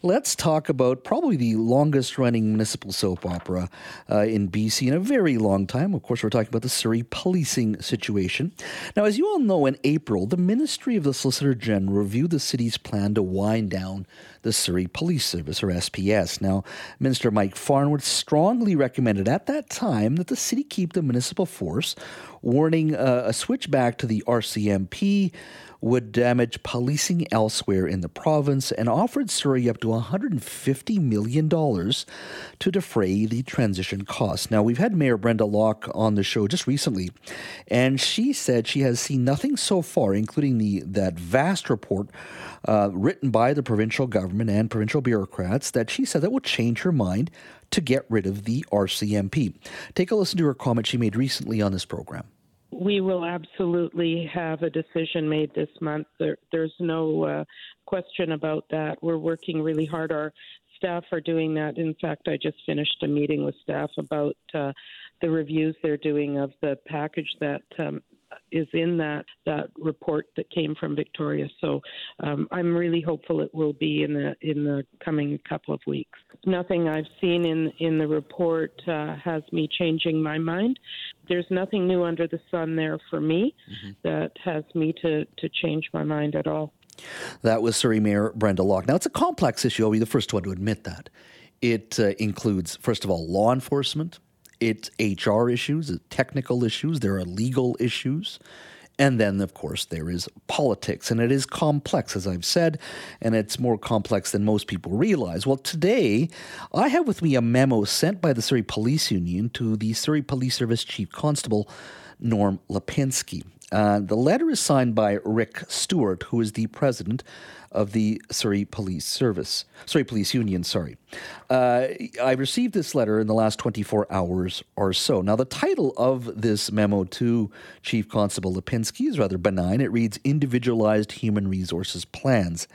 Let's talk about probably the longest running municipal soap opera uh, in BC in a very long time. Of course, we're talking about the Surrey policing situation. Now, as you all know, in April, the Ministry of the Solicitor General reviewed the city's plan to wind down the Surrey Police Service, or SPS. Now, Minister Mike Farnworth strongly recommended at that time that the city keep the municipal force, warning uh, a switch back to the RCMP would damage policing elsewhere in the province and offered Surrey up to $150 million to defray the transition costs. Now, we've had Mayor Brenda Locke on the show just recently, and she said she has seen nothing so far, including the that vast report uh, written by the provincial government and provincial bureaucrats, that she said that will change her mind to get rid of the RCMP. Take a listen to her comment she made recently on this program. We will absolutely have a decision made this month. There, there's no uh, question about that. We're working really hard. Our staff are doing that. In fact, I just finished a meeting with staff about uh, the reviews they're doing of the package that um, is in that that report that came from Victoria. So um, I'm really hopeful it will be in the in the coming couple of weeks. Nothing I've seen in in the report uh, has me changing my mind. There's nothing new under the sun there for me mm-hmm. that has me to to change my mind at all. That was Surrey Mayor Brenda Locke. Now it's a complex issue. I'll be the first one to admit that. It uh, includes, first of all, law enforcement, it's HR issues, technical issues, there are legal issues. And then, of course, there is politics, and it is complex, as I've said, and it's more complex than most people realize. Well, today, I have with me a memo sent by the Surrey Police Union to the Surrey Police Service Chief Constable, Norm Lipinski. Uh, the letter is signed by Rick Stewart, who is the president of the Surrey Police Service, Surrey Police Union, sorry. Uh, I received this letter in the last 24 hours or so. Now, the title of this memo to Chief Constable Lipinski is rather benign. It reads Individualized Human Resources Plans.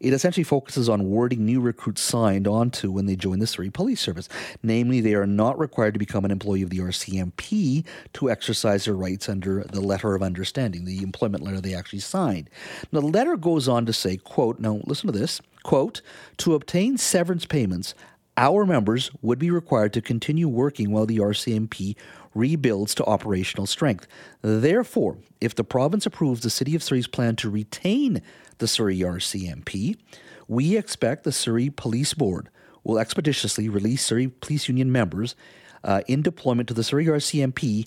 It essentially focuses on wording new recruits signed onto when they join the Surrey Police Service. Namely, they are not required to become an employee of the RCMP to exercise their rights under the letter of understanding, the employment letter they actually signed. Now, the letter goes on to say, quote, now listen to this, quote, to obtain severance payments, our members would be required to continue working while the RCMP rebuilds to operational strength. Therefore, if the province approves the City of Surrey's plan to retain the Surrey RCMP, we expect the Surrey Police Board will expeditiously release Surrey Police Union members uh, in deployment to the Surrey RCMP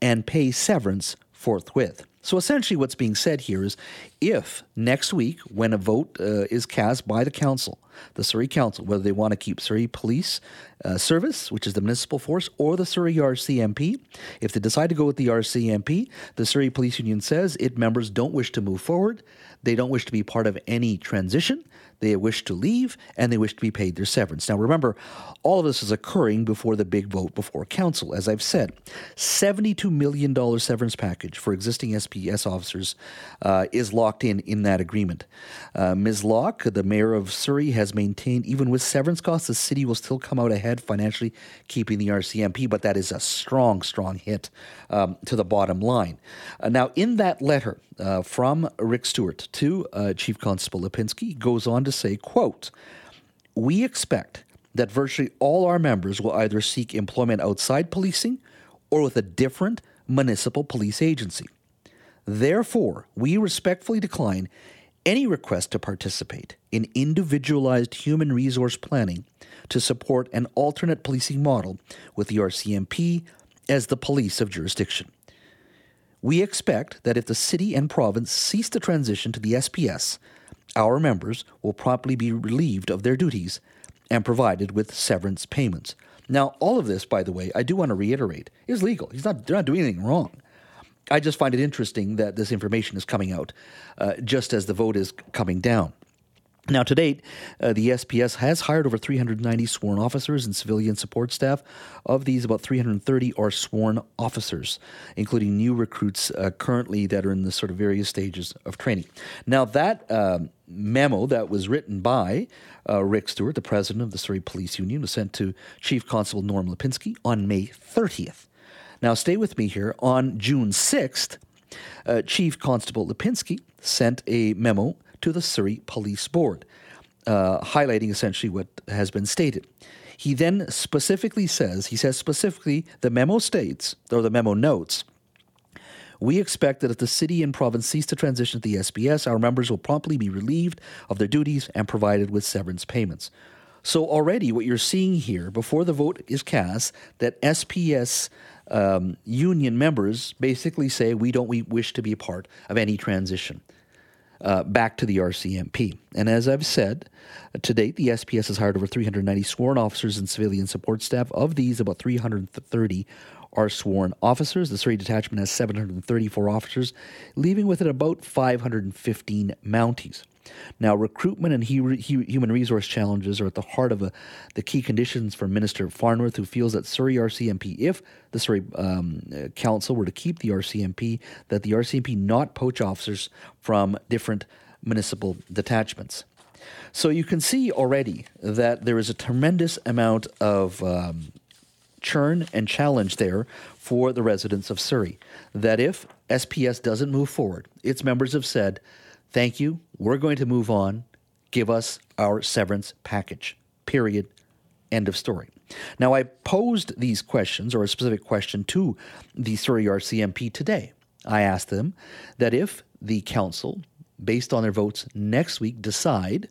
and pay severance forthwith. So essentially, what's being said here is if next week, when a vote uh, is cast by the council, the Surrey Council, whether they want to keep Surrey Police uh, Service, which is the municipal force, or the Surrey RCMP, if they decide to go with the RCMP, the Surrey Police Union says its members don't wish to move forward, they don't wish to be part of any transition, they wish to leave, and they wish to be paid their severance. Now, remember, all of this is occurring before the big vote before council. As I've said, $72 million severance package for existing SPS officers uh, is locked in in that agreement. Uh, Ms. Locke, the mayor of Surrey, has maintained even with severance costs, the city will still come out ahead financially, keeping the RCMP, but that is a strong, strong hit um, to the bottom line. Uh, now, in that letter uh, from Rick Stewart to uh, Chief Constable Lipinski, goes on to say, quote, we expect that virtually all our members will either seek employment outside policing or with a different municipal police agency. Therefore, we respectfully decline any request to participate in individualized human resource planning to support an alternate policing model with the RCMP as the police of jurisdiction. We expect that if the city and province cease to transition to the SPS, our members will promptly be relieved of their duties and provided with severance payments. Now, all of this, by the way, I do want to reiterate, is legal. He's not, they're not doing anything wrong. I just find it interesting that this information is coming out uh, just as the vote is coming down. Now, to date, uh, the SPS has hired over 390 sworn officers and civilian support staff. Of these, about 330 are sworn officers, including new recruits uh, currently that are in the sort of various stages of training. Now, that uh, memo that was written by uh, Rick Stewart, the president of the Surrey Police Union, was sent to Chief Constable Norm Lipinski on May 30th. Now, stay with me here. On June 6th, uh, Chief Constable Lipinski sent a memo to the Surrey Police Board, uh, highlighting essentially what has been stated. He then specifically says, he says specifically, the memo states, or the memo notes, we expect that if the city and province cease to transition to the SPS, our members will promptly be relieved of their duties and provided with severance payments. So already, what you're seeing here, before the vote is cast, that SPS um, union members basically say we don't we wish to be a part of any transition uh, back to the RCMP. And as I've said, to date, the SPS has hired over 390 sworn officers and civilian support staff. Of these, about 330 are sworn officers. The Surrey Detachment has 734 officers, leaving with it about 515 Mounties. Now, recruitment and he, he, human resource challenges are at the heart of a, the key conditions for Minister Farnworth, who feels that Surrey RCMP, if the Surrey um, Council were to keep the RCMP, that the RCMP not poach officers from different municipal detachments. So you can see already that there is a tremendous amount of um, churn and challenge there for the residents of Surrey. That if SPS doesn't move forward, its members have said Thank you. We're going to move on. Give us our severance package. Period. End of story. Now, I posed these questions, or a specific question, to the Surrey RCMP today. I asked them that if the council, based on their votes next week, decide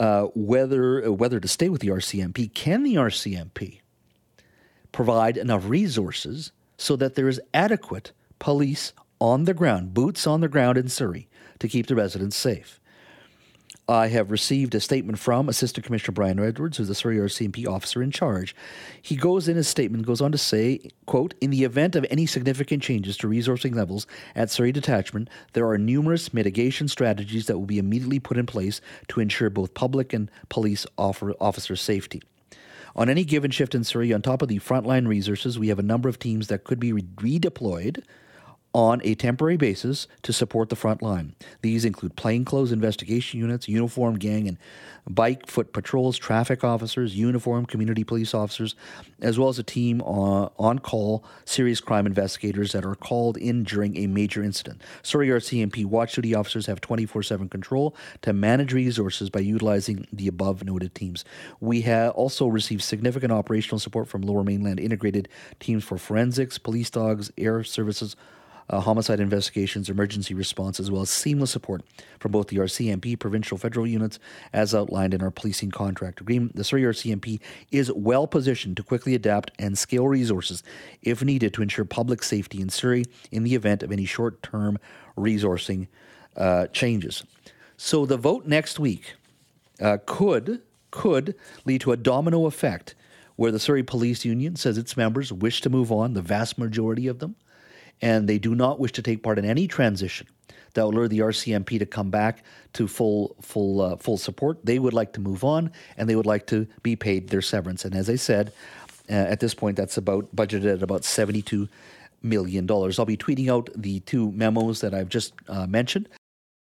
uh, whether whether to stay with the RCMP, can the RCMP provide enough resources so that there is adequate police on the ground, boots on the ground in Surrey, to keep the residents safe. I have received a statement from Assistant Commissioner Brian Edwards, who's the Surrey RCMP officer in charge. He goes in his statement, goes on to say, quote, in the event of any significant changes to resourcing levels at Surrey Detachment, there are numerous mitigation strategies that will be immediately put in place to ensure both public and police officer safety. On any given shift in Surrey, on top of the frontline resources, we have a number of teams that could be redeployed on a temporary basis to support the front line. These include plainclothes investigation units, uniformed gang and bike foot patrols, traffic officers, uniformed community police officers, as well as a team on, on call serious crime investigators that are called in during a major incident. Surrey RCMP watch duty officers have 24 7 control to manage resources by utilizing the above noted teams. We have also received significant operational support from Lower Mainland integrated teams for forensics, police dogs, air services uh, homicide investigations, emergency response, as well as seamless support from both the RCMP, provincial, federal units, as outlined in our policing contract agreement. The Surrey RCMP is well positioned to quickly adapt and scale resources if needed to ensure public safety in Surrey in the event of any short term resourcing uh, changes. So the vote next week uh, could could lead to a domino effect where the Surrey Police Union says its members wish to move on, the vast majority of them, and they do not wish to take part in any transition that will lure the RCMP to come back to full full uh, full support. They would like to move on, and they would like to be paid their severance. And as I said, uh, at this point, that's about budgeted at about seventy two million dollars. I'll be tweeting out the two memos that I've just uh, mentioned.